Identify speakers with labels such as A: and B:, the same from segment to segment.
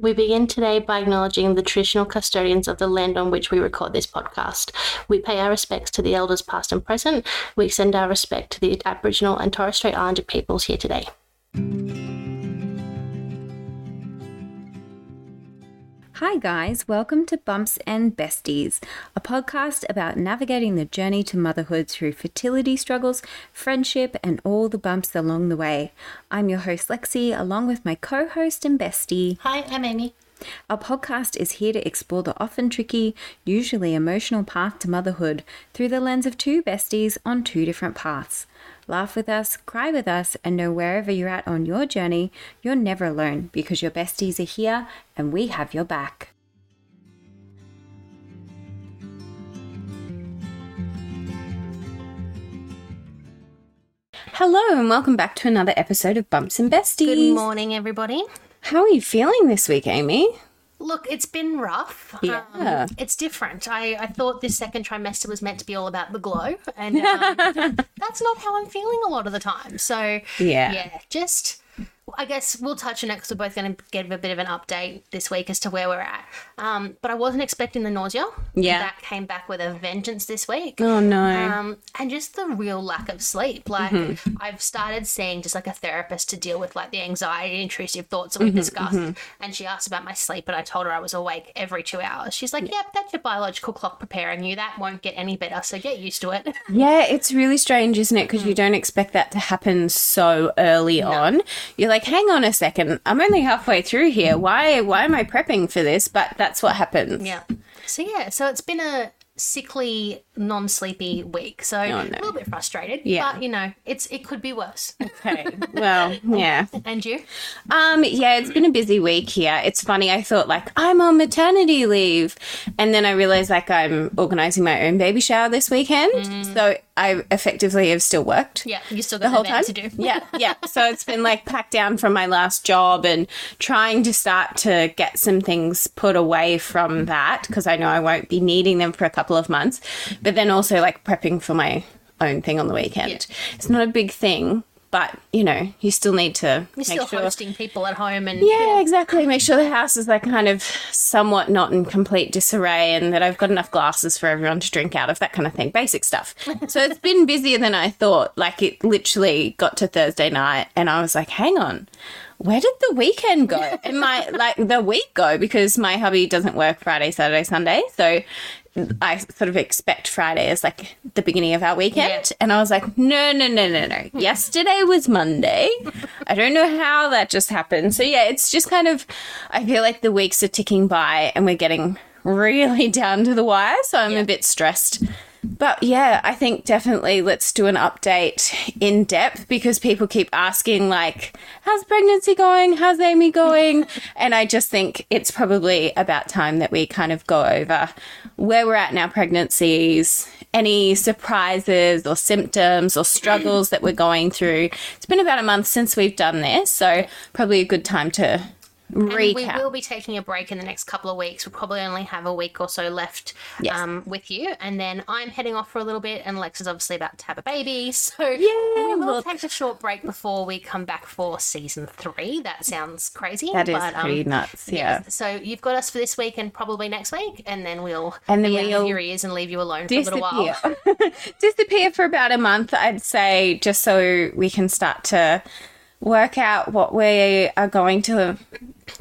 A: We begin today by acknowledging the traditional custodians of the land on which we record this podcast. We pay our respects to the elders past and present. We extend our respect to the Aboriginal and Torres Strait Islander peoples here today.
B: Hi, guys. Welcome to Bumps and Besties, a podcast about navigating the journey to motherhood through fertility struggles, friendship, and all the bumps along the way. I'm your host, Lexi, along with my co host and bestie.
A: Hi, I'm Amy.
B: Our podcast is here to explore the often tricky, usually emotional path to motherhood through the lens of two besties on two different paths. Laugh with us, cry with us, and know wherever you're at on your journey, you're never alone because your besties are here and we have your back. Hello, and welcome back to another episode of Bumps and Besties.
A: Good morning, everybody.
B: How are you feeling this week, Amy?
A: Look, it's been rough.
B: Yeah.
A: Um, it's different. I, I thought this second trimester was meant to be all about the glow, and um, that's not how I'm feeling a lot of the time. So,
B: Yeah.
A: yeah, just. I guess we'll touch on it because we're both going to give a bit of an update this week as to where we're at. Um, but I wasn't expecting the nausea.
B: Yeah.
A: That came back with a vengeance this week.
B: Oh no.
A: Um, and just the real lack of sleep. Like
B: Mm-hmm.
A: I've started seeing just like a therapist to deal with like the anxiety, intrusive thoughts
B: Mm-hmm,
A: that we discussed. And she asked about my sleep, and I told her I was awake every two hours. She's like, "Yep, that's your biological clock preparing you. That won't get any better, so get used to it."
B: Yeah, it's really strange, isn't it? Because you don't expect that to happen so early on. You're like, hang on a second, I'm only halfway through here. Why why am I prepping for this? But that's what happens.
A: yeah. So yeah, so it's been a sickly, non-sleepy week. So a
B: no.
A: little bit frustrated.
B: Yeah.
A: But you know, it's it could be worse.
B: Okay. Well, yeah.
A: and you?
B: Um, yeah, it's been a busy week here. It's funny, I thought like I'm on maternity leave. And then I realized like I'm organizing my own baby shower this weekend. So I effectively have still worked.
A: Yeah, you still
B: the
A: got
B: whole time.
A: to do.
B: yeah, yeah. So it's been like packed down from my last job and trying to start to get some things put away from that because I know I won't be needing them for a couple of months. But then also like prepping for my own thing on the weekend. It's not a big thing, but you know, you still need to
A: You're still
B: sure.
A: hosting people at home and
B: Yeah, exactly. Make sure the house is like kind of somewhat not in complete disarray and that I've got enough glasses for everyone to drink out of, that kind of thing. Basic stuff. so it's been busier than I thought. Like it literally got to Thursday night and I was like, hang on. Where did the weekend go? And my like the week go because my hubby doesn't work Friday, Saturday, Sunday. So I sort of expect Friday as like the beginning of our weekend.
A: Yeah.
B: And I was like, no, no, no, no, no. Yesterday was Monday. I don't know how that just happened. So yeah, it's just kind of, I feel like the weeks are ticking by and we're getting really down to the wire. So I'm a bit stressed. But yeah, I think definitely let's do an update in depth because people keep asking, like, how's pregnancy going? How's Amy going? and I just think it's probably about time that we kind of go over where we're at in our pregnancies, any surprises or symptoms or struggles that we're going through. It's been about a month since we've done this, so probably a good time to
A: And we will be taking a break in the next couple of weeks. We'll probably only have a week or so left
B: Yes.
A: um, with you. And then I'm heading off for a little bit, and Lex is obviously about to have a baby. So
B: Yeah,
A: we will
B: look.
A: take a short break before we come back for season three. That sounds crazy.
B: That is
A: but, um,
B: pretty nuts, yeah.
A: So you've got us for this week and probably next week, and then we'll
B: And then
A: be out of
B: we'll
A: your ears and leave you alone for a little while.
B: disappear. disappear for about a month, I'd say, just so we can start to work out what we are going to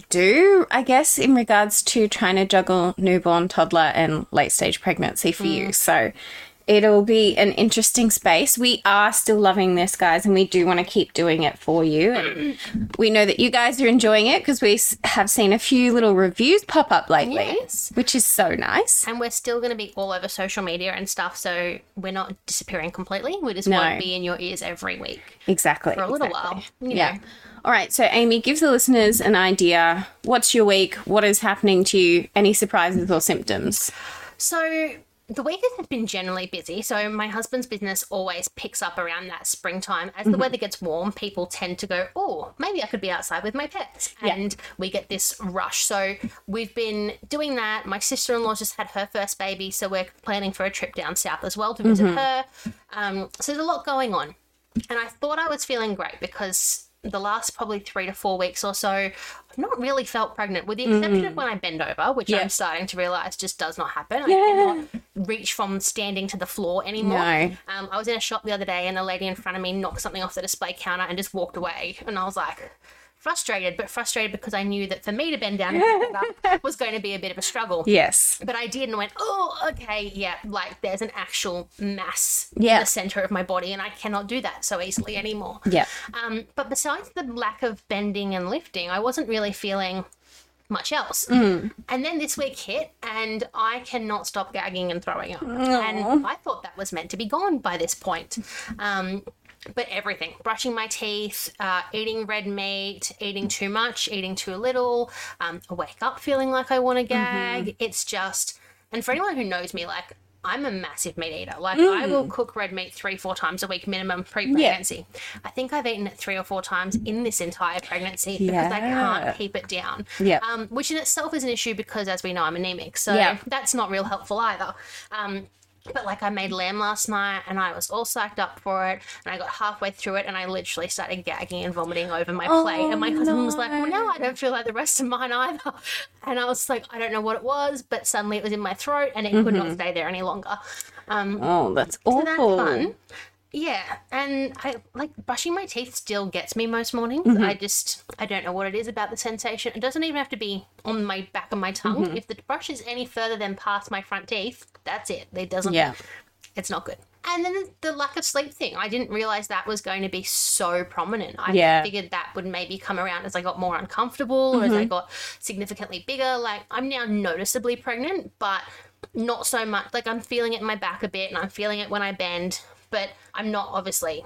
B: do, I guess, in regards to trying to juggle newborn, toddler, and late stage pregnancy for you. Mm. So it'll be an interesting space. We are still loving this, guys, and we do want to keep doing it for you. And we know that you guys are enjoying it because we have seen a few little reviews pop up lately,
A: Yes.
B: which is so nice.
A: And we're still going to be all over social media and stuff, so we're not disappearing completely. We just
B: No.
A: won't be in your ears every week
B: Exactly.
A: for a little
B: exactly.
A: while.
B: Yeah.
A: know.
B: All right. So, Amy, give the listeners an idea. What's your week? What is happening to you? Any surprises or symptoms?
A: So the week has been generally busy. So my husband's business always picks up around that springtime. As the mm-hmm. weather gets warm, people tend to go, oh, maybe I could be outside with my pets. And we get this rush. So we've been doing that. My sister in law just had her first baby. So we're planning for a trip down south as well to visit mm-hmm. her. Um, so there's a lot going on. And I thought I was feeling great because the last probably three to four weeks or so, I've not really felt pregnant, with the exception of mm. when I bend over, which
B: Yeah.
A: I'm starting to realize just does not happen. I
B: Yeah.
A: cannot reach from standing to the floor anymore.
B: No.
A: Um, I was in a shop the other day and the lady in front of me knocked something off the display counter and just walked away. And I was like, frustrated, but frustrated because I knew that for me to bend down and pick it up was going to be a bit of a struggle.
B: Yes.
A: But I did and went, oh, okay, yeah, like there's an actual mass in the center of my body, and I cannot do that so easily anymore.
B: Yeah.
A: Um, but besides the lack of bending and lifting, I wasn't really feeling much else.
B: Mm.
A: And then this week hit, and I cannot stop gagging and throwing up. And I thought that was meant to be gone by this point. Um, but everything brushing my teeth, uh, eating red meat, eating too much, eating too little, um, I wake up feeling like I want to gag. It's just, and for anyone who knows me, like, I'm a massive meat eater. Like, I will cook red meat three, four times a week minimum pre pregnancy. I think I've eaten it three or four times in this entire pregnancy because I can't keep it down.
B: Yeah.
A: Um, which in itself is an issue because, as we know, I'm anemic. So
B: Yeah.
A: that's not real helpful either. Um, but like I made lamb last night and I was all psyched up for it and I got halfway through it and I literally started gagging and vomiting over my plate and my husband was like, well, now I don't feel like the rest of mine either. And I was like, I don't know what it was, but suddenly it was in my throat and it could not stay there any longer. Um,
B: Oh, that's
A: so that's
B: awful.
A: fun. Yeah, and I like brushing my teeth still gets me most mornings.
B: Mm-hmm.
A: I just I don't know what it is about the sensation. It doesn't even have to be on my back of my tongue.
B: Mm-hmm.
A: If the brush is any further than past my front teeth, that's it. It doesn't.
B: Yeah.
A: it's not good. And then the, lack of sleep thing. I didn't realize that was going to be so prominent. I
B: Yeah.
A: figured that would maybe come around as I got more uncomfortable or as I
B: Mm-hmm.
A: got significantly bigger. Like I'm now noticeably pregnant, but not so much. Like I'm feeling it in my back a bit and I'm feeling it when I bend, but I'm not obviously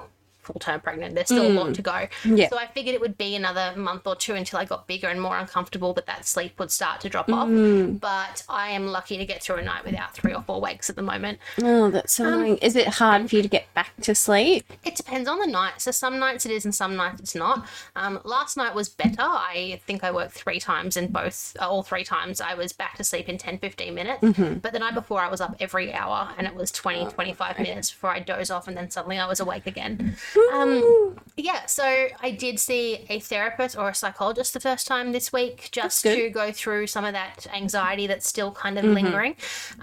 A: full term pregnant. There's still a lot to go.
B: Mm. Yeah.
A: So I figured it would be another month or two until I got bigger and more uncomfortable, that that sleep would start to drop
B: Mm.
A: off. But I am lucky to get through a night without three or four wakes at the moment.
B: Oh, that's so
A: Um,
B: annoying. Is it hard for you to get back to sleep?
A: It depends on the night. So some nights it is and some nights it's not. Um, last night was better. I think I worked three times and both, uh, all three times, I was back to sleep in 10, 15 minutes. But the night before I was up every hour and it was 20, 25 minutes before I doze off and then suddenly I was awake again. Um, yeah, so I did see a therapist or a psychologist the first time this week just to go through some of that anxiety that's still kind of lingering.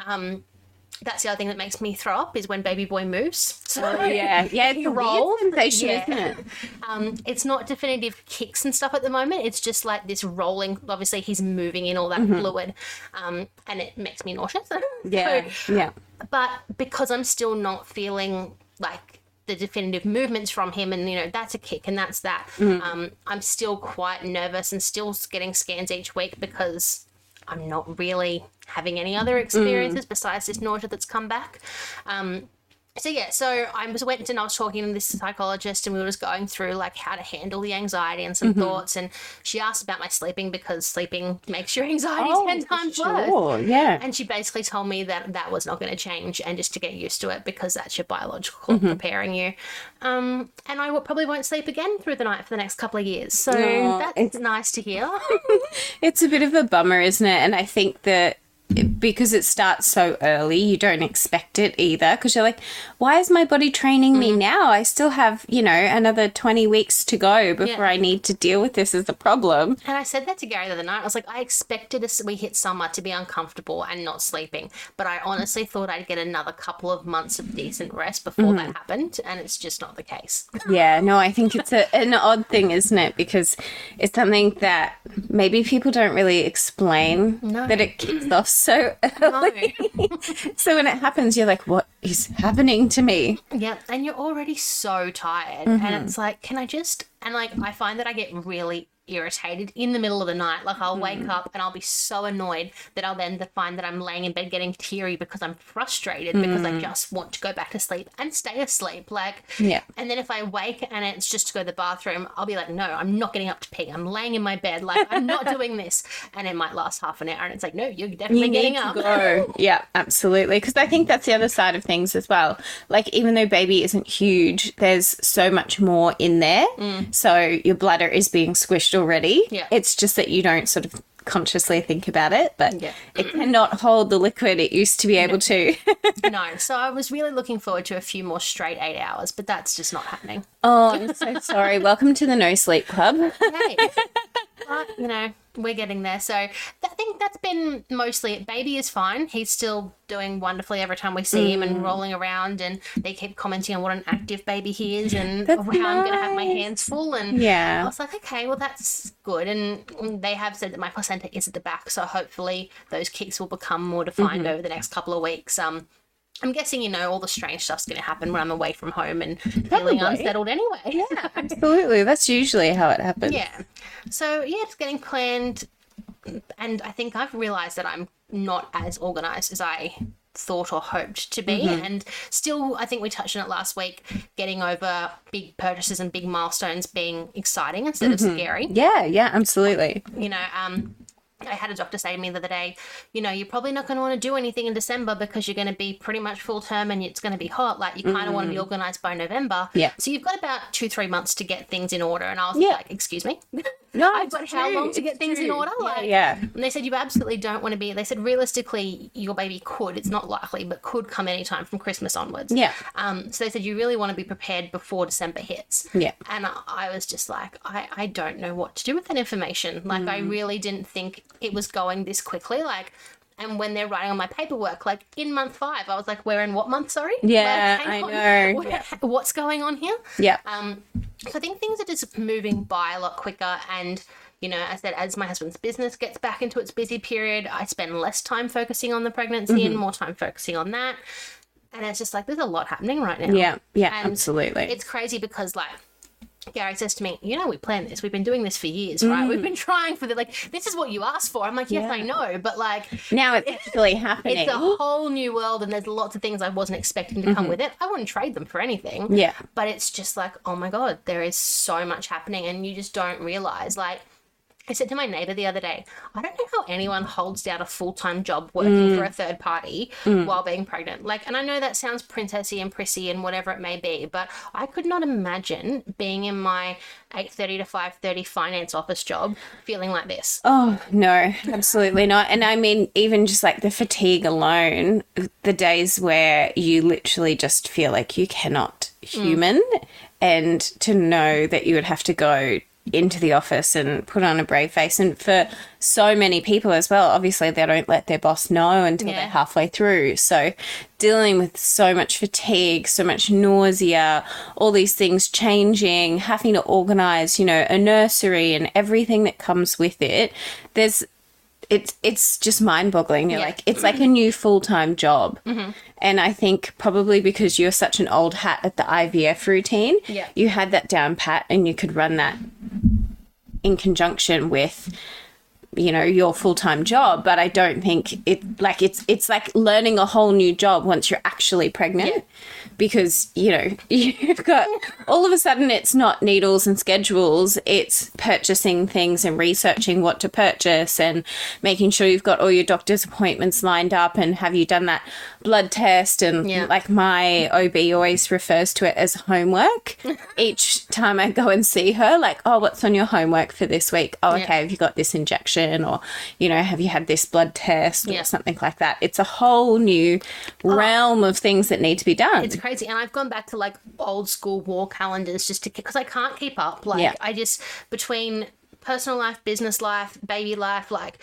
A: Um, that's the other thing that makes me throw up is when baby boy moves. So
B: Yeah, yeah, it's a
A: roll.
B: sensation,
A: Yeah.
B: isn't it?
A: um, it's not definitive kicks and stuff at the moment. It's just like this rolling. Obviously, he's moving in all that fluid, um, and it makes me nauseous.
B: Yeah,
A: So-
B: yeah.
A: but because I'm still not feeling like the definitive movements from him, and you know that's a kick and that's that, um, I'm still quite nervous and still getting scans each week because I'm not really having any other experiences besides this nausea that's come back. Um, so yeah, so I was went and I was talking to this psychologist, and we were just going through like how to handle the anxiety and some thoughts. And she asked about my sleeping because sleeping makes your anxiety ten times worse.
B: Oh, yeah.
A: And she basically told me that that was not going to change and just to get used to it because that's your biological clock preparing you. Um, and I probably won't sleep again through the night for the next couple of years. So
B: Oh,
A: that's
B: it's-
A: nice to hear.
B: It's a bit of a bummer, isn't it? And I think that because it starts so early, you don't expect it either. Because you're like, why is my body training me mm-hmm. now? I still have, you know, another 20 weeks to go before
A: Yeah.
B: I need to deal with this as a problem.
A: And I said that to Gary the other night. I was like, I expected as we hit summer to be uncomfortable and not sleeping, but I honestly thought I'd get another couple of months of decent rest before that mm-hmm. happened, and it's just not the case.
B: Yeah, no, I think it's a, an odd thing, isn't it? Because it's something that maybe people don't really explain
A: No.
B: that it kicks off so early. so when it happens, you're like, what is happening to me?
A: Yeah, and you're already so tired, and mm-hmm. it's like, can I just? And like, I find that I get really irritated in the middle of the night. Like, I'll wake mm. up and I'll be so annoyed that I'll then find that I'm laying in bed getting teary because I'm frustrated because I mm. just want to go back to sleep and stay asleep. Like,
B: Yeah.
A: And then if I wake and it's just to go to the bathroom, I'll be like, no, I'm not getting up to pee. I'm laying in my bed. Like, I'm not doing this. And it might last half an hour, and it's like, no, you're definitely
B: you
A: getting up.
B: go. yeah, absolutely. Because I think that's the other side of things as well. Like, even though baby isn't huge, there's so much more in there. Mm. So your bladder is being squished already.
A: Yeah.
B: It's just that you don't sort of consciously think about it, but
A: Yeah.
B: it cannot hold the liquid it used to be able to.
A: no, so I was really looking forward to a few more straight eight hours, but that's just not happening.
B: oh, I'm so sorry. Welcome to the No Sleep Club.
A: Hey, but, you know, we're getting there. So I think that's been mostly it. Baby is fine. He's still doing wonderfully every time we see him
B: Mm.
A: and rolling around. And they keep commenting on what an active baby he is and
B: That's
A: how I'm going to have my hands full. And
B: Yeah.
A: I was like, okay, well, that's good. And they have said that my placenta is at the back. So hopefully those kicks will become more defined
B: Mm-hmm.
A: over the next couple of weeks. Um, I'm guessing, you know, all the strange stuff's going to happen when I'm away from home and feeling
B: Probably.
A: unsettled anyway.
B: Yeah, absolutely. That's usually how it happens.
A: Yeah. So yeah, it's getting planned, and I think I've realised that I'm not as organised as I thought or hoped to be, and still, I think we touched on it last week. Getting over big purchases and big milestones being exciting instead of scary.
B: Yeah, yeah, absolutely.
A: You know, um. I had a doctor say to me the other day, you know, you're probably not going to want to do anything in December because you're going to be pretty much full term and it's going to be hot. Like, you kind of want to be mm. organized by November.
B: Yeah.
A: So you've got about two, three months to get things in order. And I was
B: Yeah.
A: like, excuse me?
B: No,
A: I've
B: it's
A: got how long to get
B: it's
A: things in order?
B: Yeah,
A: Like,
B: yeah.
A: And they said you absolutely don't want to be. They said realistically, your baby could. It's not likely, but could come anytime from Christmas onwards.
B: Yeah.
A: Um. So they said you really want to be prepared before December hits.
B: Yeah.
A: And I, I was just like, I I don't know what to do with that information. Like, I
B: Mm.
A: really didn't think it was going this quickly. Like. And when they're writing on my paperwork, like in month five, I was like, "We're in what month? Sorry."
B: Yeah,
A: Like,
B: I
A: on.
B: know.
A: What-
B: Yeah.
A: What's going on here?
B: Yeah.
A: Um, so I think things are just moving by a lot quicker. And, you know, I said, as my husband's business gets back into its busy period, I spend less time focusing on the pregnancy
B: Mm-hmm.
A: and more time focusing on that. And it's just like, there's a lot happening right now.
B: yeah, yeah,
A: And
B: absolutely.
A: It's crazy because, like, Gary says to me, you know, we planned this. We've been doing this for years, right? We've been trying for the, like, this is what you asked for. I'm like, yes,
B: Mm. Yeah.
A: I know. But, like,
B: now it's actually happening.
A: it's a whole new world and there's lots of things I wasn't expecting to come with it. I wouldn't trade them for anything.
B: Mm-hmm. Yeah.
A: But it's just like, oh my God, there is so much happening and you just don't realize. Like, I said to my neighbor the other day, I don't know how anyone holds down a full time job working mm. for a third party mm. while being pregnant. Like, and I know that sounds princessy and prissy and whatever it may be, but I could not imagine being in my eight thirty to five thirty finance office job feeling like this.
B: Oh, no, absolutely not. And I mean, even just like the fatigue alone, the days where you literally just feel like you cannot mm. human, and to know that you would have to go into the office and put on a brave face. And for so many people as well, obviously they don't let their boss know until
A: Yeah.
B: they're halfway through. So dealing with so much fatigue, so much nausea, all these things changing, having to organize, you know, a nursery and everything that comes with it. There's it's it's just mind boggling. You're
A: Yeah.
B: like it's like a new full time job. Mm-hmm. And I think probably because you're such an old hat at the IVF routine,
A: Yeah.
B: you had that down pat and you could run that in conjunction with you know your full-time job but i don't think it like it's it's like learning a whole new job once you're actually pregnant
A: Yeah.
B: because you know you've got all of a sudden it's not needles and schedules it's purchasing things and researching what to purchase and making sure you've got all your doctor's appointments lined up and have you done that blood test and
A: Yeah.
B: like my ob always refers to it as homework each time i go and see her like oh what's on your homework for this week oh
A: Yeah.
B: okay have you got this injection or you know have you had this blood test or
A: Yeah.
B: something like that it's a whole new oh. realm of things that need to be done
A: It's crazy. And I've gone back to like old school war calendars just to, because I can't keep up. Like,
B: Yeah.
A: I just, between personal life, business life, baby life, like,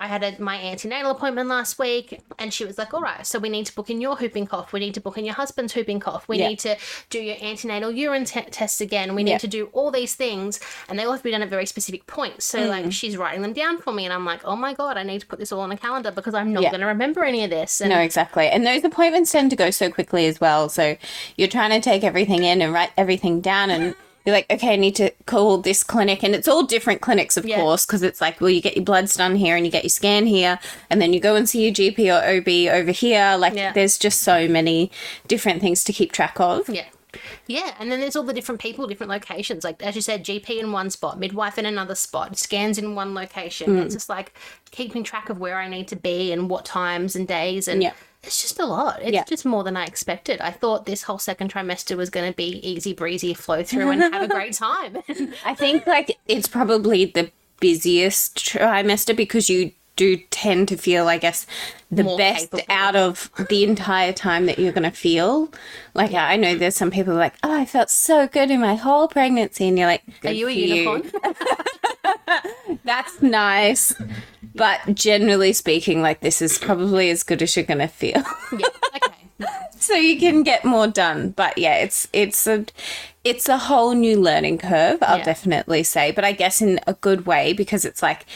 A: I had a, my antenatal appointment last week and she was like, all right, so we need to book in your whooping cough. We need to book in your husband's whooping cough. We
B: Yeah.
A: need to do your antenatal urine te- tests again. We need
B: Yeah.
A: to do all these things. And they all have to be done at very specific points. So,
B: Mm.
A: like, she's writing them down for me. And I'm like, oh my God, I need to put this all on a calendar because I'm not
B: Yeah.
A: going to remember any of this. And
B: No, exactly. And those appointments tend to go so quickly as well. So you're trying to take everything in and write everything down and you're like, okay, I need to call this clinic. And it's all different clinics, of
A: Yeah.
B: course, because it's like, well, you get your bloods done here and you get your scan here. And then you go and see your GP or OB over here. Like,
A: Yeah.
B: there's just so many different things to keep track of.
A: Yeah. Yeah, and then there's all the different people, different locations. Like as you said, GP in one spot, midwife in another spot, scans in one location.
B: Mm.
A: It's just like keeping track of where I need to be and what times and days and
B: Yeah.
A: It's just a lot. It's
B: Yeah.
A: just more than I expected. I thought this whole second trimester was going to be easy breezy, flow through and have a great time.
B: I think like it's probably the busiest trimester because you do tend to feel, I guess, the
A: More
B: best
A: capable.
B: out of the entire time that you're going to feel. Like, I know there's some people like, oh, I felt so good in my whole pregnancy. And you're like,
A: Are you a unicorn?
B: That's nice. But generally speaking, like, this is probably as good as you're going to feel.
A: yeah. Okay.
B: So you can get more done. But yeah, it's it's a it's a whole new learning curve, I'll
A: Yeah.
B: definitely say. But I guess in a good way because it's like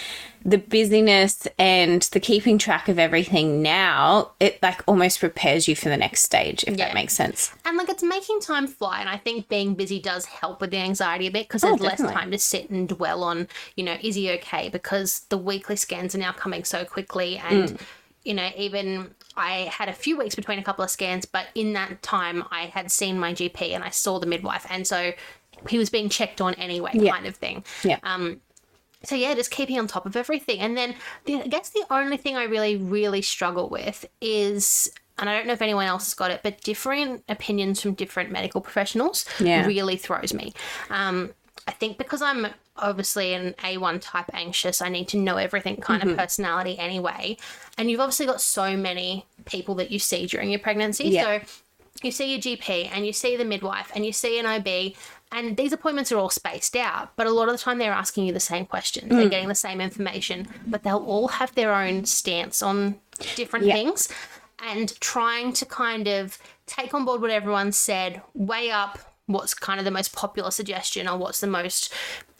B: the busyness and the keeping track of everything now, it like almost prepares you for the next stage, if
A: Yeah.
B: that makes sense.
A: And like it's making time fly, and I think being busy does help with the anxiety a bit because
B: Oh,
A: there's less time to sit and dwell on, you know, is he okay? Because the weekly scans are now coming so quickly, and
B: Mm.
A: you know, even I had a few weeks between a couple of scans, but in that time, I had seen my GP and I saw the midwife, and so he was being checked on anyway,
B: Yeah.
A: kind of thing.
B: Yeah.
A: Um, so yeah, just keeping on top of everything. And then the, I guess the only thing I really, really struggle with is, and I don't know if anyone else has got it, but different opinions from different medical professionals
B: Yeah.
A: really throws me. Um, I think because I'm obviously an A1 type anxious, I need to know everything kind
B: Mm-hmm.
A: of personality anyway. And you've obviously got so many people that you see during your pregnancy.
B: Yeah.
A: So you see your GP and you see the midwife and you see an OB, and these appointments are all spaced out. But a lot of the time, they're asking you the same questions.
B: Mm.
A: They're getting the same information, but they'll all have their own stance on different
B: Yeah.
A: things, and trying to kind of take on board what everyone said, weigh up what's kind of the most popular suggestion or what's the most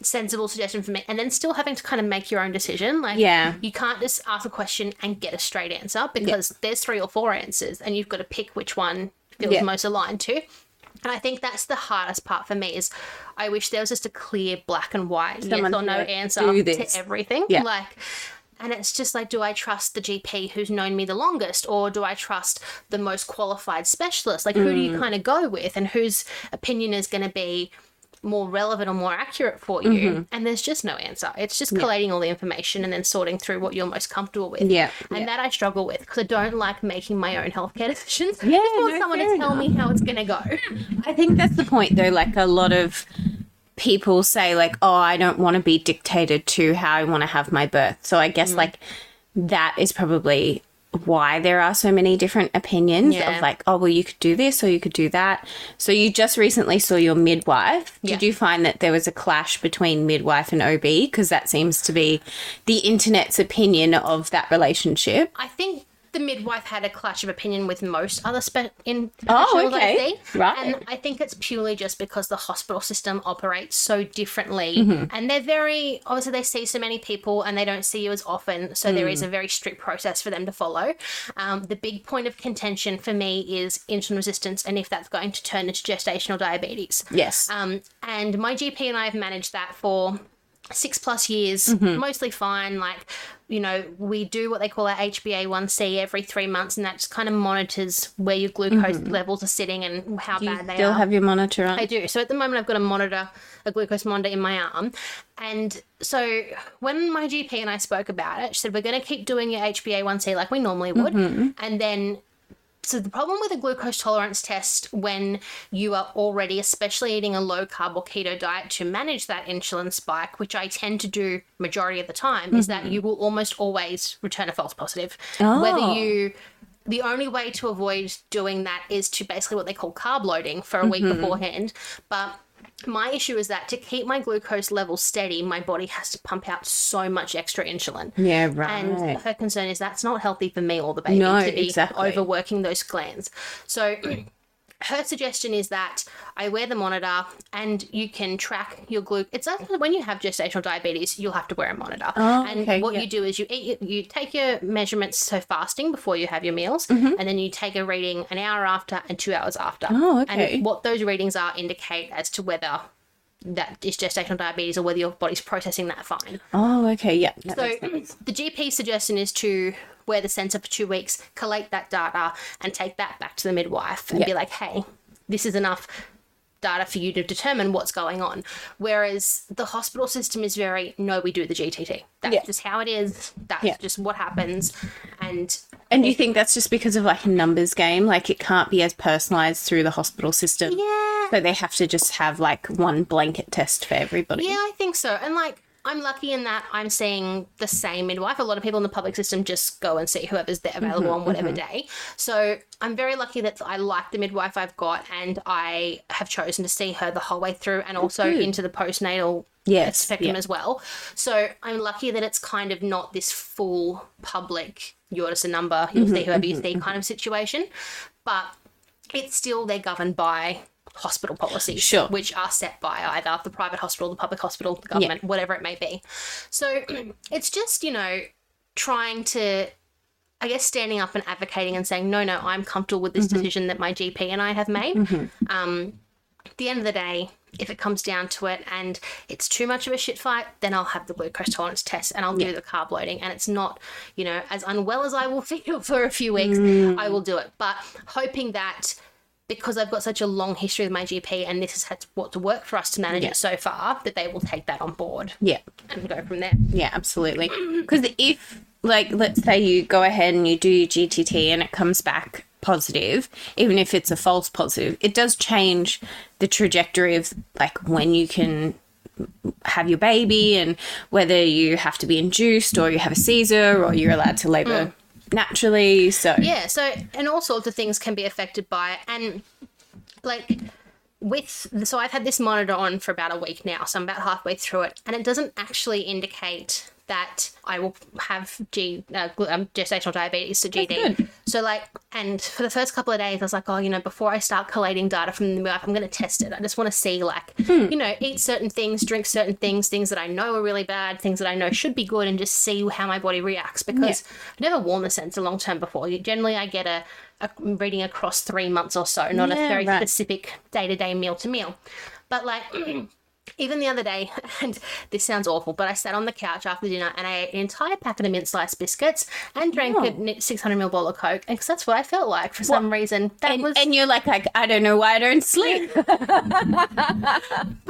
A: sensible suggestion for me, and then still having to kind of make your own decision. Like,
B: Yeah.
A: you can't just ask a question and get a straight answer because there's three or four answers, and you've got to pick which one feels most aligned to. And I think that's the hardest part for me is I wish there was just a clear black and white
B: Someone
A: yes or no answer to everything.
B: Yeah.
A: Like and it's just like, do I trust the GP who's known me the longest, or do I trust the most qualified specialist? Like, who do
B: Mm.
A: you kind of go with, and whose opinion is going to be more relevant or more accurate for you?
B: Mm-hmm.
A: And there's just no answer. It's just collating all the information and then sorting through what you're most comfortable with.
B: Yeah,
A: And
B: yeah.
A: that I struggle with because I don't like making my own healthcare decisions.
B: Yeah,
A: I just want
B: no,
A: someone to tell me how it's going to go.
B: I think that's the point, though. Like a lot of people say, like, "Oh, I don't want to be dictated to how I want to have my birth." So I guess mm. like that is probably why there are so many different opinions
A: Yeah.
B: of like, "Oh, well, you could do this or you could do that." So you just recently saw your midwife.
A: Yeah.
B: Did you find that there was a clash between midwife and OB? Because that seems to be the internet's opinion of that relationship.
A: I think the midwife had a clash of opinion with most other spe- in
B: Oh, okay.
A: see.
B: Right.
A: And I think it's purely just because the hospital system operates so differently.
B: Mm-hmm.
A: And they're very, obviously, they see so many people and they don't see you as often. So there
B: Mm.
A: is a very strict process for them to follow. Um, the big point of contention for me is insulin resistance and if that's going to turn into gestational diabetes.
B: Yes.
A: Um, and my GP and I have managed that for six plus years,
B: Mm-hmm.
A: mostly fine. Like, you know, we do what they call our HbA1c every three months, and that just kind of monitors where your glucose levels are sitting and how
B: Mm-hmm. do
A: bad they are.
B: still have your monitor on?
A: I do. So at the moment, I've got a monitor, a glucose monitor in my arm. And so when my GP and I spoke about it, she said, We're going to keep doing your HbA1c like we normally would.
B: Mm-hmm.
A: And then so the problem with a glucose tolerance test when you are already especially eating a low carb or keto diet to manage that insulin spike which i tend to do majority of the time is that mm-hmm. you will almost always return a false positive.
B: Oh.
A: whether you the only way to avoid doing that is to basically what they call carb loading for a week mm-hmm. beforehand. But my issue is that to keep my glucose level steady my body has to pump out so much extra insulin
B: yeah, right.
A: and her concern is that's not healthy for me or the baby
B: No,
A: to be
B: exactly.
A: overworking those glands. So her suggestion is that I wear the monitor and you can track your glucose. It's actually when you have gestational diabetes, you'll have to wear a monitor.
B: Oh,
A: and
B: okay,
A: what
B: yeah.
A: you do is you eat, you take your measurements so fasting before you have your meals,
B: Mm-hmm.
A: and then you take a reading an hour after and two hours after.
B: Oh, okay.
A: And what those readings are indicate as to whether that is gestational diabetes or whether your body's processing that fine.
B: Oh, okay. Yeah.
A: So the GP suggestion is to wear the sensor for two weeks, collate that data, and take that back to the midwife and
B: Yeah.
A: be like, "Hey, this is enough data for you to determine what's going on." Whereas the hospital system is very, "No, we do the GTT. That's
B: Yeah.
A: just how it is. That's
B: Yeah.
A: just what happens." And
B: And you think that's just because of like a numbers game? Like it can't be as personalized through the hospital system.
A: yeah,
B: So they have to just have like one blanket test for everybody.
A: Yeah, I think so. And like, I'm lucky in that I'm seeing the same midwife. A lot of people in the public system just go and see whoever's there available mm-hmm, on whatever mm-hmm. day. So I'm very lucky that I like the midwife I've got and I have chosen to see her the whole way through and also into the postnatal
B: Yes,
A: spectrum as well. So I'm lucky that it's kind of not this full public, you're just a number, you'll see mm-hmm, whoever you see kind of situation. But it's still, they're governed by hospital policies,
B: Sure.
A: which are set by either the private hospital, the public hospital, the government, whatever it may be. So it's just, you know, trying to I guess standing up and advocating and saying, no, no, I'm comfortable with this mm-hmm. decision that my GP and I have made. Mm-hmm. Um, at the end of the day, if it comes down to it and it's too much of a shit fight, then I'll have the glucose tolerance test and I'll do the carb loading. And it's not, you know, as unwell as I will feel for a few weeks, mm. I will do it. But hoping that because I've got such a long history with my GP and this has had what to for us to manage it so far, that they will take that on board
B: Yeah.
A: and go from there.
B: Yeah, absolutely. Because if, like, let's say you go ahead and you do your GTT and it comes back positive, even if it's a false positive, it does change the trajectory of, like, when you can have your baby and whether you have to be induced or you have a Caesar or you're allowed to labor mm. Naturally. So,
A: Yeah, so and all sorts of things can be affected by it. And like with so I've had this monitor on for about a week now, so I'm about halfway through it, and it doesn't actually indicate that I will have G uh, um, gestational diabetes to GD. So like, and for the first couple of days, I was like, oh, you know, before I start collating data from the midwife, I'm going to test it. I just want to see like, you know, eat certain things, drink certain things, things that I know are really bad, things that I know should be good, and just see how my body reacts because I've never worn the sensor long term before. Generally, I get a, a reading across three months or so, not a very
B: right.
A: specific day to day, meal to meal. But like. Even the other day, and this sounds awful, but I sat on the couch after dinner and I ate an entire packet of mint sliced biscuits and drank
B: Oh.
A: a 600 ml bottle of Coke, because that's what I felt like for some reason. That
B: And,
A: was,
B: and you're like, like, I don't know why I don't sleep.
A: but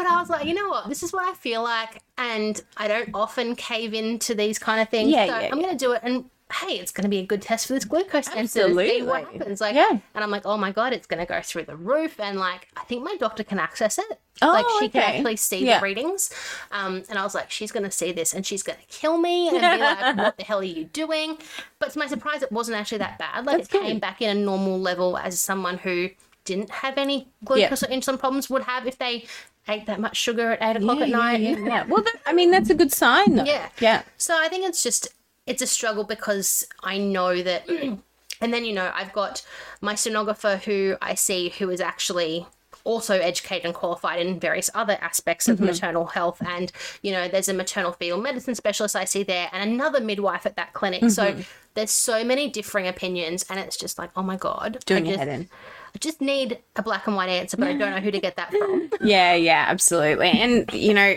A: I was like, you know what? This is what I feel like, and I don't often cave into these kind of things.
B: Yeah,
A: so
B: yeah,
A: I'm going to do it, and hey, it's going to be a good test for this glucose sensor. to See what happens. Like,
B: Yeah.
A: and I'm like, oh my god, it's going to go through the roof, and like, I think my doctor can access it.
B: Oh,
A: like she can actually see
B: Yeah.
A: the readings. Um, and I was like, she's going to see this, and she's going to kill me, and be like, what the hell are you doing? But to my surprise, it wasn't actually that bad. Like,
B: That's
A: it came back in a normal level as someone who didn't have any glucose or insulin problems would have if they ate that much sugar at eight o'clock at night.
B: Yeah, yeah. Well, that, I mean, that's a good sign, though.
A: Yeah.
B: Yeah.
A: So I think it's just it's a struggle because I know that and then you know, I've got my sonographer who I see who is actually also educated and qualified in various other aspects of mm-hmm. maternal health. And you know there's a maternal fetal medicine specialist I see there and another midwife at that clinic. So mm-hmm. there's so many differing opinions and it's just like oh my god
B: Doing
A: I
B: your
A: just,
B: head in.
A: I just need a black and white answer but I don't know who to get that from
B: Yeah, yeah, absolutely. And, you know,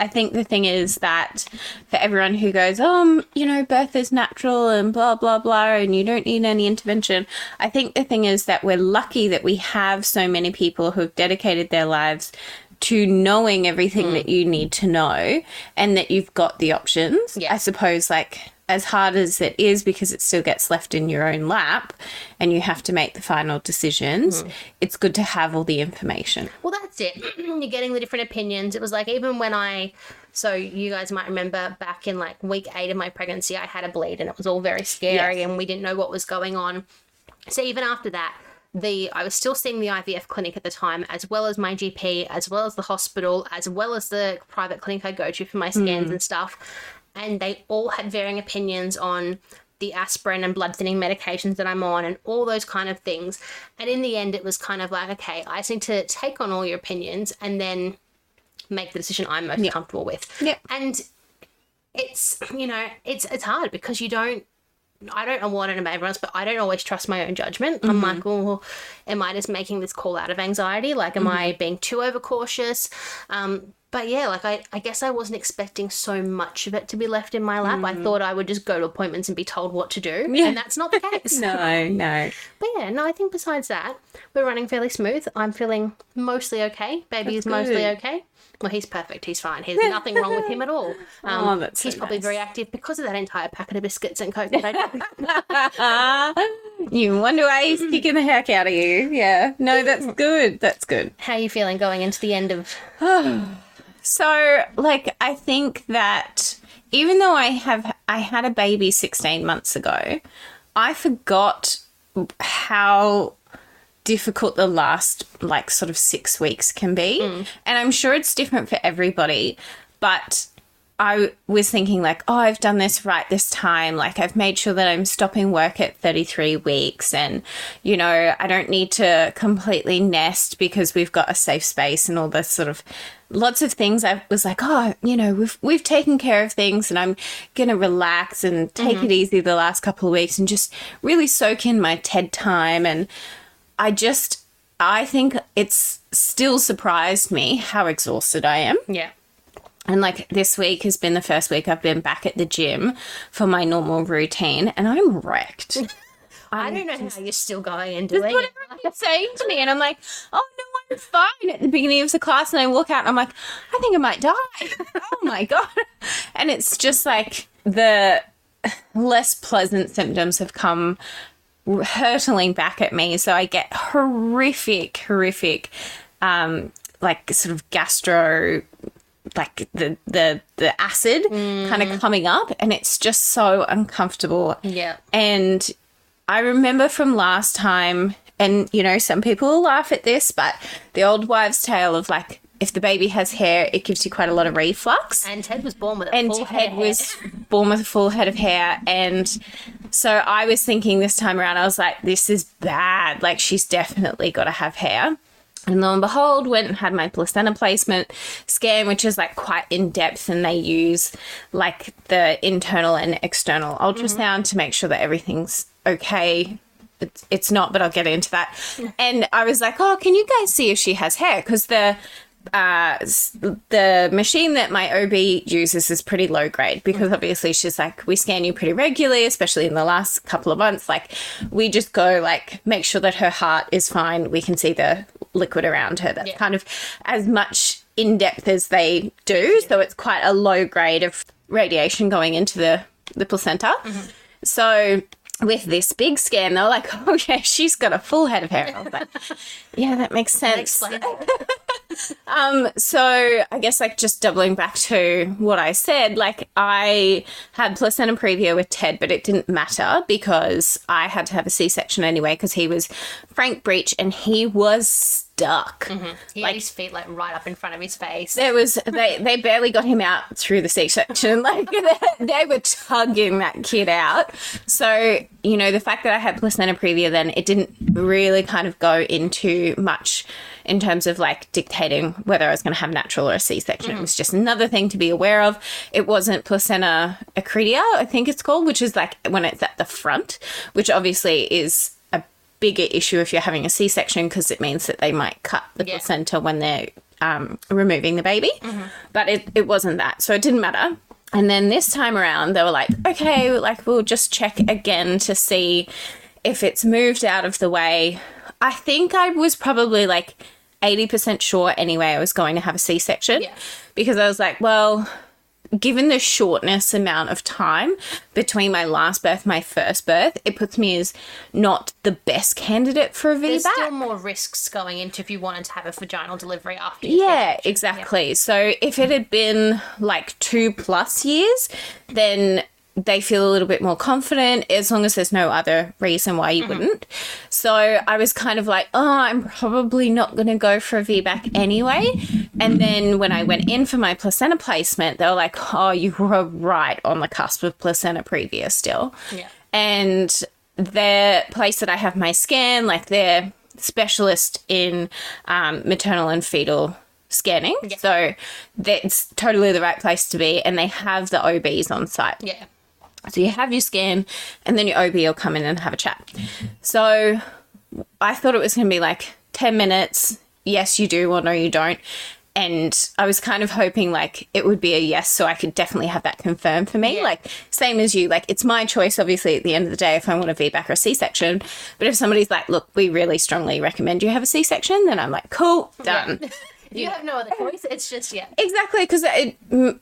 B: I think the thing is that for everyone who goes, um, you know, birth is natural and blah, blah, blah, and you don't need any intervention, I think the thing is that we're lucky that we have so many people who've dedicated their lives to knowing everything that you need to know and that you've got the options.
A: Yeah.
B: I suppose, like, as hard as it is because it still gets left in your own lap and you have to make the final decisions, hmm. it's good to have all the information.
A: Well, that's it. You're getting the different opinions. It was like even when I, so you guys might remember back in like week eight of my pregnancy, I had a bleed and it was all very scary
B: Yes.
A: and we didn't know what was going on. So even after that, the I was still seeing the IVF clinic at the time, as well as my GP, as well as the hospital, as well as the private clinic I go to for my scans hmm. and stuff. And they all had varying opinions on the aspirin and blood thinning medications that I'm on and all those kind of things. And in the end, it was kind of like, okay, I just need to take on all your opinions and then make the decision I'm most comfortable with.
B: Yep.
A: And it's, you know, it's it's hard because you don't I don't know what it about everyone else, but I don't always trust my own judgment. I'm
B: Mm-hmm.
A: like, oh, am I just making this call out of anxiety? Like, am
B: Mm-hmm.
A: I being too overcautious? Um, but yeah, like I, I guess I wasn't expecting so much of it to be left in my lap. I thought I would just go to appointments and be told what to do.
B: Yeah.
A: and that's not the case.
B: No, no.
A: But yeah, no, I think besides that, we're running fairly smooth. I'm feeling mostly okay. Baby is mostly okay. Well, he's perfect. He's fine. There's nothing wrong with him at all. Um,
B: Oh, that's so
A: he's probably
B: nice.
A: very active because of that entire packet of biscuits and coke that I.
B: You wonder why he's kicking the heck out of you. Yeah. No, that's good. That's good.
A: How are you feeling going into the end of
B: So, like, I think that even though I have I had a baby 16 months ago, I forgot how difficult the last like sort of 6 weeks can be. Mm. And I'm sure it's different for everybody, but I was thinking like, oh, I've done this right this time. Like I've made sure that I'm stopping work at 33 weeks and you know, I don't need to completely nest because we've got a safe space and all this sort of lots of things I was like, oh, you know, we've we've taken care of things and I'm going to relax and take it mm-hmm. easy the last couple of weeks and just really soak in my Ted time and I just I think it's still surprised me how exhausted I am.
A: Yeah.
B: And like this week has been the first week I've been back at the gym for my normal routine and I'm wrecked.
A: I don't know how you're still going and doing
B: That's what everyone's saying to me. And I'm like, oh no, I'm fine at the beginning of the class. And I walk out and I'm like, I think I might die. oh my God. And it's just like the less pleasant symptoms have come hurtling back at me. So I get horrific, horrific, um, like sort of gastro like the the the acid kind of mm. coming up and it's just so uncomfortable
A: Yeah.
B: and I remember from last time, and you know, some people will laugh at this, but the old wives' tale of like, if the baby has hair, it gives you quite a lot of reflux.
A: And Ted was born with a
B: And
A: full head
B: And
A: Ted
B: was born with a full head of hair. And so I was thinking this time around, I was like, this is bad. Like, she's definitely got to have hair. And lo and behold, went and had my placenta placement scan, which is like quite in depth, and they use like the internal and external ultrasound to make sure that everything's okay. It's, it's not, but I'll get into that. And I was like, oh, can you guys see if she has hair? Because the uh, the machine that my OB uses is pretty low grade because obviously she's like, we scan you pretty regularly, especially in the last couple of months. Like, we just go, like, make sure that her heart is fine. We can see the liquid around her. That's
A: Yeah.
B: kind of as much in depth as they do. So it's quite a low grade of radiation going into the, the placenta. So with this big scan, they were like, oh, yeah, she's got a full head of hair. I was like, yeah, that makes sense. Um, so I guess like just doubling back to what I said, like I had placenta previa with Ted, but it didn't matter because I had to have a C-section anyway because he was frank breech and he was stuck. Mm-hmm.
A: He had his feet like right up in front of his face.
B: There was they they barely got him out through the C-section. Like they, they were tugging that kid out. So you know the fact that I had placenta previa, then it didn't really kind of go into much in terms of like dictating whether I was going to have natural or a C-section. It mm-hmm. was just another thing to be aware of. It wasn't placenta accreta, I think it's called, which is like when it's at the front, which obviously is bigger issue if you're having a C-section because it means that they might cut the
A: Yeah.
B: placenta when they're um, removing the baby. But it, it wasn't that. So it didn't matter. And then this time around, they were like, okay, like we'll just check again to see if it's moved out of the way. I think I was probably like 80% sure anyway I was going to have a C section
A: Yeah.
B: because I was like, well, given the shortness amount of time between my last birth and my first birth, it puts me as not the best candidate for a VBAC.
A: There's still more risks going into if you wanted to have a vaginal delivery after.
B: Yeah, exactly. So if it had been like two plus years, then they feel a little bit more confident as long as there's no other reason why you wouldn't. So I was kind of like, oh, I'm probably not going to go for a VBAC anyway. And then when I went in for my placenta placement, they were like, oh, you were right on the cusp of placenta previa still.
A: Yeah.
B: And the place that I have my scan, like they're specialist in um, maternal and fetal scanning. So that's totally the right place to be. And they have the OBs on site.
A: Yeah.
B: So you have your scan, and then your OB will come in and have a chat. So I thought it was going to be like 10 minutes. Yes, you do, or no, you don't. And I was kind of hoping like it would be a yes, so I could definitely have that confirmed for me.
A: Yeah.
B: Like, same as you, like, it's my choice, obviously, at the end of the day, if I want a VBAC or a C section. But if somebody's like, look, we really strongly recommend you have a C section, then I'm like, cool, done.
A: You have no other choice. It's just yeah.
B: Exactly, because it,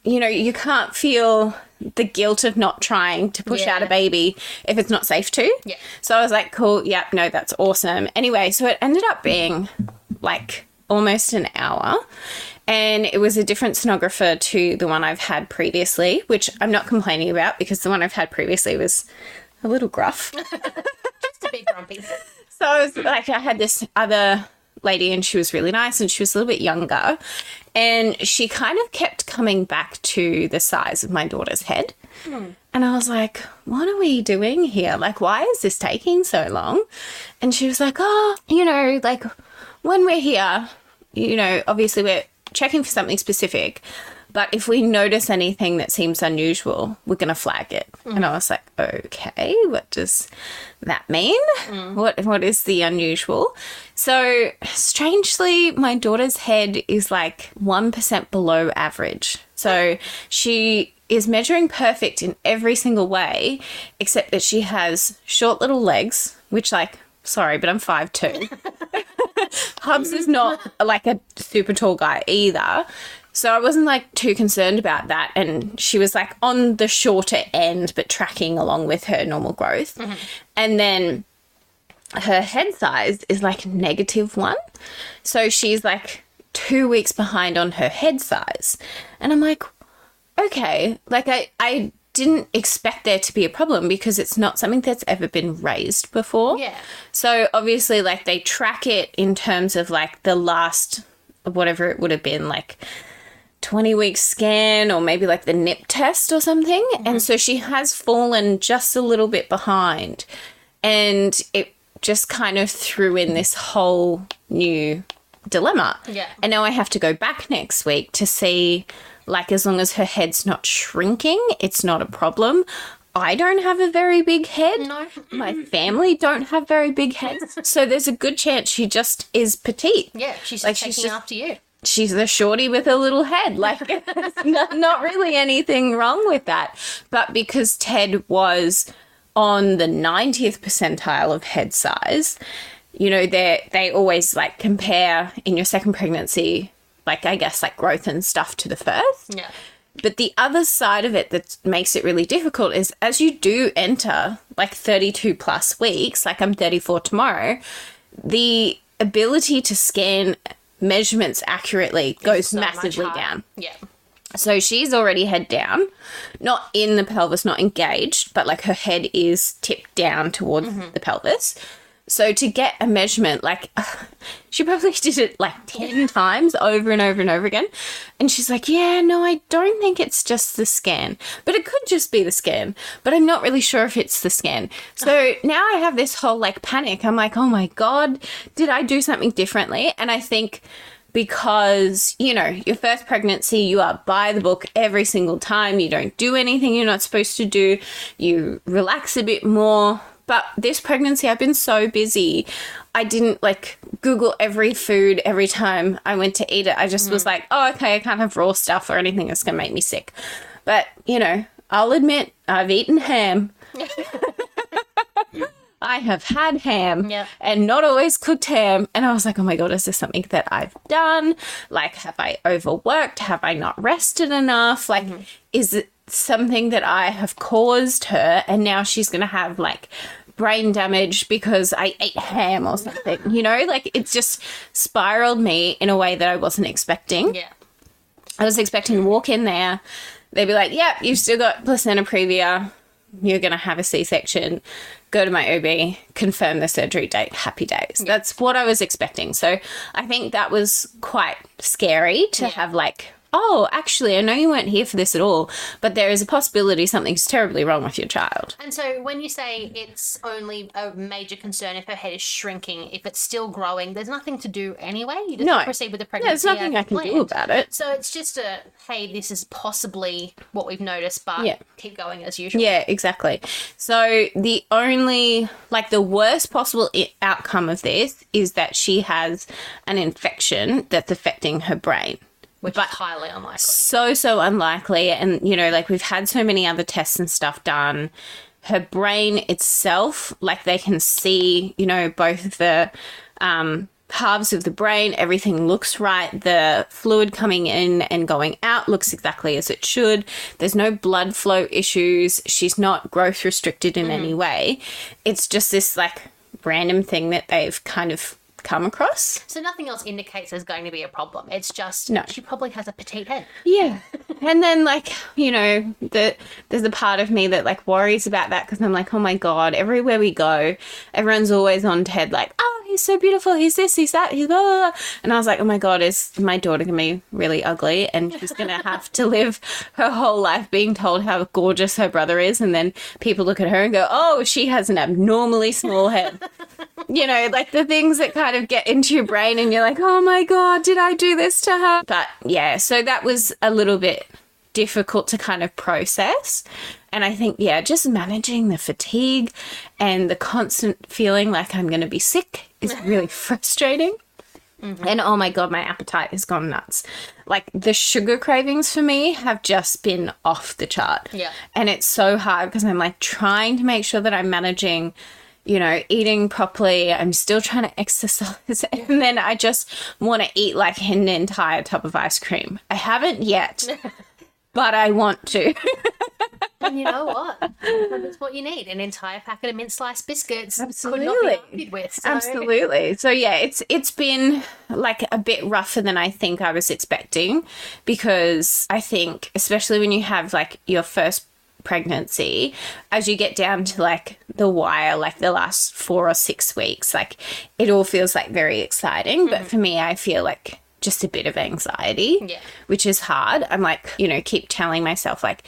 B: you know, you can't feel the guilt of not trying to push out a baby if it's not safe to.
A: Yeah.
B: So I was like, cool, yep, no, that's awesome. Anyway, so it ended up being like almost an hour. And it was a different sonographer to the one I've had previously, which I'm not complaining about because the one I've had previously was a little gruff.
A: Just a bit grumpy.
B: So I was like, I had this other lady and she was really nice and she was a little bit younger. And she kind of kept coming back to the size of my daughter's head. Hmm. And I was like, what are we doing here? Like, why is this taking so long? And she was like, oh, you know, like when we're here, you know, obviously we're checking for something specific. But if we notice anything that seems unusual, we're going to flag it. And I was like, okay, what does that mean? Mm. What what is the unusual? So, strangely, my daughter's head is like 1% below average. So, she is measuring perfect in every single way except that she has short little legs, which like sorry, but I'm five 5'2. Hubs is not like a super tall guy either. So I wasn't like too concerned about that. And she was like on the shorter end, but tracking along with her normal growth. Mm-hmm. And then her head size is like negative one. So she's like two weeks behind on her head size. And I'm like, okay, like I, I didn't expect there to be a problem because it's not something that's ever been raised before.
A: Yeah.
B: So obviously, like they track it in terms of like the last, whatever it would have been, like 20 week scan or maybe like the nip test or something. Mm-hmm. And so she has fallen just a little bit behind. And it just kind of threw in this whole new dilemma.
A: Yeah.
B: And now I have to go back next week to see, like, as long as her head's not shrinking, it's not a problem. I don't have a very big head.
A: No.
B: My family don't have very big heads. So there's a good chance she just is petite.
A: Yeah, she's
B: Like,
A: taking
B: she's just-
A: after you.
B: She's a shorty with a little head. Like, not, not really anything wrong with that. But because Ted was on the 90th percentile of head size, you know, they they always like compare in your second pregnancy, like I guess like growth and stuff to the first.
A: Yeah.
B: But the other side of it that makes it really difficult is as you do enter like 32 plus weeks, like I'm 34 tomorrow, the ability to scan measurements accurately goes
A: So
B: massively down.
A: Yeah.
B: So she's already head down, not in the pelvis, not engaged, but like her head is tipped down towards the pelvis. So to get a measurement, like she probably did it like 10 times over and over and over again. And she's like, Yeah, no, I don't think it's just the scan, but it could just be the scan, but I'm not really sure if it's the scan. So now I have this whole like panic. I'm like, Oh my God, did I do something differently? And I think because you know your first pregnancy you are by the book every single time you don't do anything you're not supposed to do you relax a bit more but this pregnancy i've been so busy i didn't like google every food every time i went to eat it i just was mm. like oh okay i can't have raw stuff or anything that's going to make me sick but you know i'll admit i've eaten ham I have had ham
A: Yep.
B: and not always cooked ham. And I was like, oh my God, is this something that I've done? Like, have I overworked? Have I not rested enough? Like, mm-hmm. is it something that I have caused her? And now she's going to have like brain damage because I ate ham or something, you know? Like, it's just spiraled me in a way that I wasn't expecting.
A: Yeah.
B: I was expecting to walk in there. They'd be like, yep, you've still got placenta previa. You're going to have a C section. Go to my OB, confirm the surgery date. Happy days. That's what I was expecting. So I think that was quite scary to have, like, oh, actually, I know you weren't here for this at all, but there is a possibility something's terribly wrong with your child.
A: And so when you say it's only a major concern if her head is shrinking, if it's still growing, there's nothing to do anyway. You just
B: No.
A: proceed with the pregnancy.
B: Yeah, there's nothing I can do about it.
A: So it's just a hey, this is possibly what we've noticed, but
B: Yeah.
A: keep going as usual.
B: Yeah, exactly. So the only, like, the worst possible I- outcome of this is that she has an infection that's affecting her brain.
A: Which is highly unlikely.
B: So, so unlikely. And, you know, like, we've had so many other tests and stuff done. Her brain itself, like, they can see, you know, both the, um, halves of the brain, everything looks right. The fluid coming in and going out looks exactly as it should. There's no blood flow issues. She's not growth restricted in any way. It's just this like random thing that they've kind of come across.
A: So nothing else indicates there's going to be a problem. It's just
B: No.
A: she probably has a petite head.
B: Yeah. And then like, you know, the there's a part of me that like worries about that because I'm like, oh my god, everywhere we go, everyone's always on Ted like, oh, he's so beautiful, he's this, he's that, he's blah, blah, blah. And I was like, oh my god, is my daughter gonna be really ugly and she's gonna have to live her whole life being told how gorgeous her brother is and then people look at her and go, oh, she has an abnormally small head. you know, like the things that kind of get into your brain and you're like, oh my God, did I do this to her? But yeah, so that was a little bit difficult to kind of process. And I think, yeah, just managing the fatigue and the constant feeling like I'm going to be sick is really frustrating. Mm-hmm. And oh my God, my appetite has gone nuts. Like the sugar cravings for me have just been off the chart.
A: Yeah.
B: And it's so hard because I'm like trying to make sure that I'm managing, you know, eating properly. I'm still trying to exercise. And then I just want to eat like an entire tub of ice cream. I haven't yet, but I want to.
A: And you know what? That's what you need. An entire packet of mint sliced biscuits
B: Absolutely.
A: with. So.
B: Absolutely. So yeah, it's it's been like a bit rougher than I think I was expecting because I think especially when you have like your first pregnancy as you get down to like the wire like the last 4 or 6 weeks like it all feels like very exciting but mm-hmm. for me I feel like just a bit of anxiety
A: Yeah.
B: which is hard I'm like you know keep telling myself like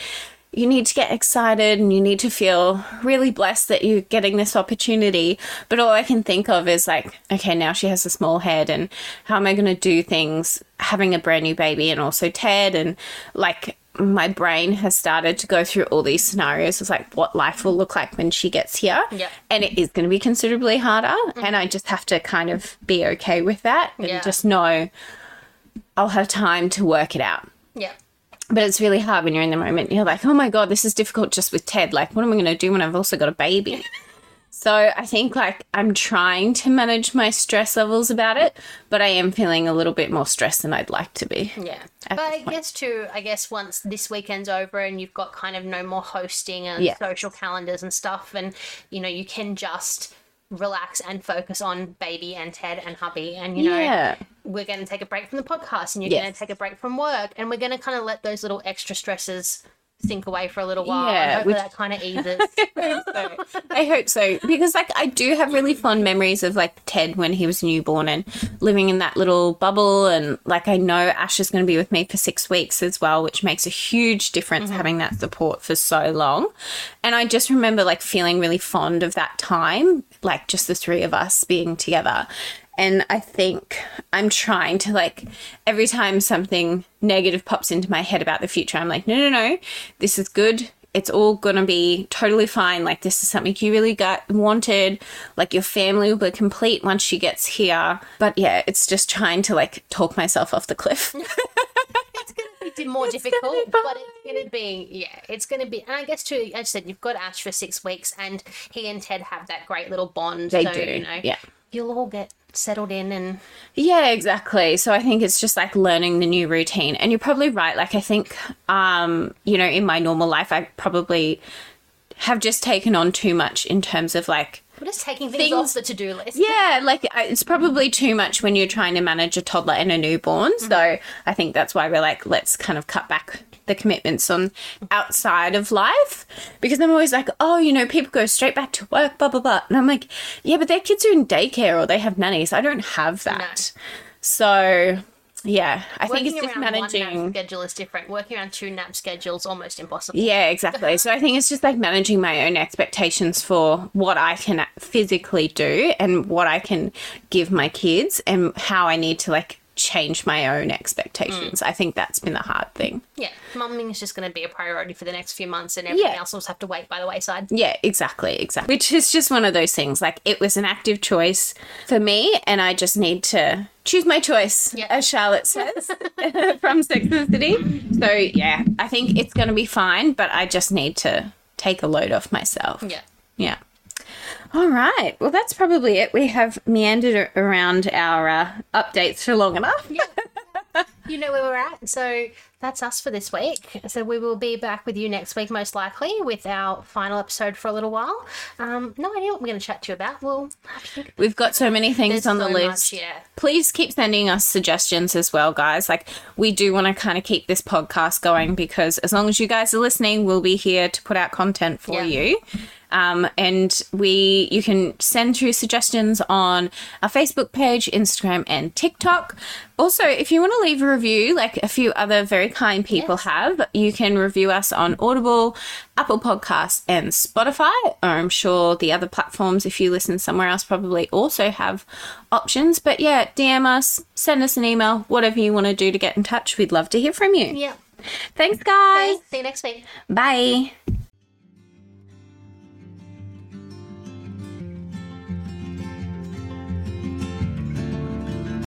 B: you need to get excited and you need to feel really blessed that you're getting this opportunity. But all I can think of is like, okay, now she has a small head, and how am I going to do things having a brand new baby and also Ted? And like, my brain has started to go through all these scenarios of like what life will look like when she gets here.
A: Yeah.
B: And it is going to be considerably harder. Mm-hmm. And I just have to kind of be okay with that and
A: Yeah.
B: just know I'll have time to work it out
A: Yeah.
B: but it's really hard when you're in the moment. You're like, oh my God, this is difficult just with Ted. Like, what am I going to do when I've also got a baby? So I think like I'm trying to manage my stress levels about it, but I am feeling a little bit more stressed than I'd like to be.
A: Yeah. But I
B: point.
A: guess too, I guess once this weekend's over and you've got kind of no more hosting and
B: Yeah.
A: social calendars and stuff, and you know, you can just relax and focus on baby and Ted and hubby and you know
B: Yeah.
A: we're going to take a break from the podcast and you're
B: Yes.
A: going to take a break from work and we're going to kind of let those little extra stresses sink away for a little while
B: Yeah,
A: hopefully
B: which-
A: that kind of eases
B: I hope so because like I do have really fond memories of like Ted when he was newborn and living in that little bubble and like I know Ash is going to be with me for 6 weeks as well which makes a huge difference mm-hmm. having that support for so long. And I just remember like feeling really fond of that time like just the three of us being together. And I think I'm trying to like every time something negative pops into my head about the future, I'm like, no, no, no, this is good it's all gonna be totally fine. Like this is something you really got wanted. Like your family will be complete once she gets here. But yeah, it's just trying to like talk myself off the cliff.
A: it's going to be more difficult,
B: be
A: but it's going to be, yeah, it's going to be. And I guess, too, as I said, you've got Ash for six weeks, and he and Ted have that great little bond.
B: They
A: so,
B: do,
A: you know,
B: yeah.
A: you'll all get settled in and
B: yeah, exactly. So I think it's just like learning the new routine. And you're probably right. Like I think um, you know, in my normal life I probably have just taken on too much in terms of like
A: we're just taking things,
B: Things-
A: off the to do list.
B: Yeah, like I- it's probably too much when you're trying to manage a toddler and a newborn. So I think that's why we're like, let's kind of cut back the commitments on outside of life because I'm always like, oh, you know, people go straight back to work, blah blah blah, and I'm like, yeah, but their kids are in daycare or they have nannies. I don't have that. So yeah, I think it's just
A: one
B: managing.
A: nap schedule is different. Working around two nap schedules almost impossible.
B: Yeah, exactly. So I think it's just like managing my own expectations for what I can physically do and what I can give my kids and how I need to like change my own expectations. Mm. I think that's been the hard thing.
A: Yeah, mumming is just going to be a priority for the next few months, and everything
B: Yeah.
A: else will have to wait by the wayside.
B: Yeah, exactly, exactly. Which is just one of those things. Like it was an active choice for me, and I just need to choose my choice,
A: Yeah.
B: as Charlotte says from Sex and City. So yeah, I think it's going to be fine, but I just need to take a load off myself.
A: Yeah.
B: Yeah. All right. Well, that's probably it. We have meandered around our uh, updates for long enough.
A: you know where we're at. So that's us for this week. So we will be back with you next week, most likely, with our final episode for a little while. Um, no idea what we're going to chat to you about. We'll have to think.
B: We've got so many things
A: There's
B: on the
A: so
B: list.
A: much, yeah.
B: Please keep sending us suggestions as well, guys. Like, we do want to kind of keep this podcast going because as long as you guys are listening, we'll be here to put out content for
A: Yeah.
B: you. Um, and we, you can send through suggestions on our Facebook page, Instagram, and TikTok. Also, if you want to leave a review, like a few other very kind people have, you can review us on Audible, Apple Podcasts, and Spotify. Or I'm sure the other platforms, if you listen somewhere else, probably also have options. But yeah, DM us, send us an email, whatever you want to do to get in touch. We'd love to hear from you.
A: Yeah.
B: Thanks, guys.
A: See you next week.
B: Bye.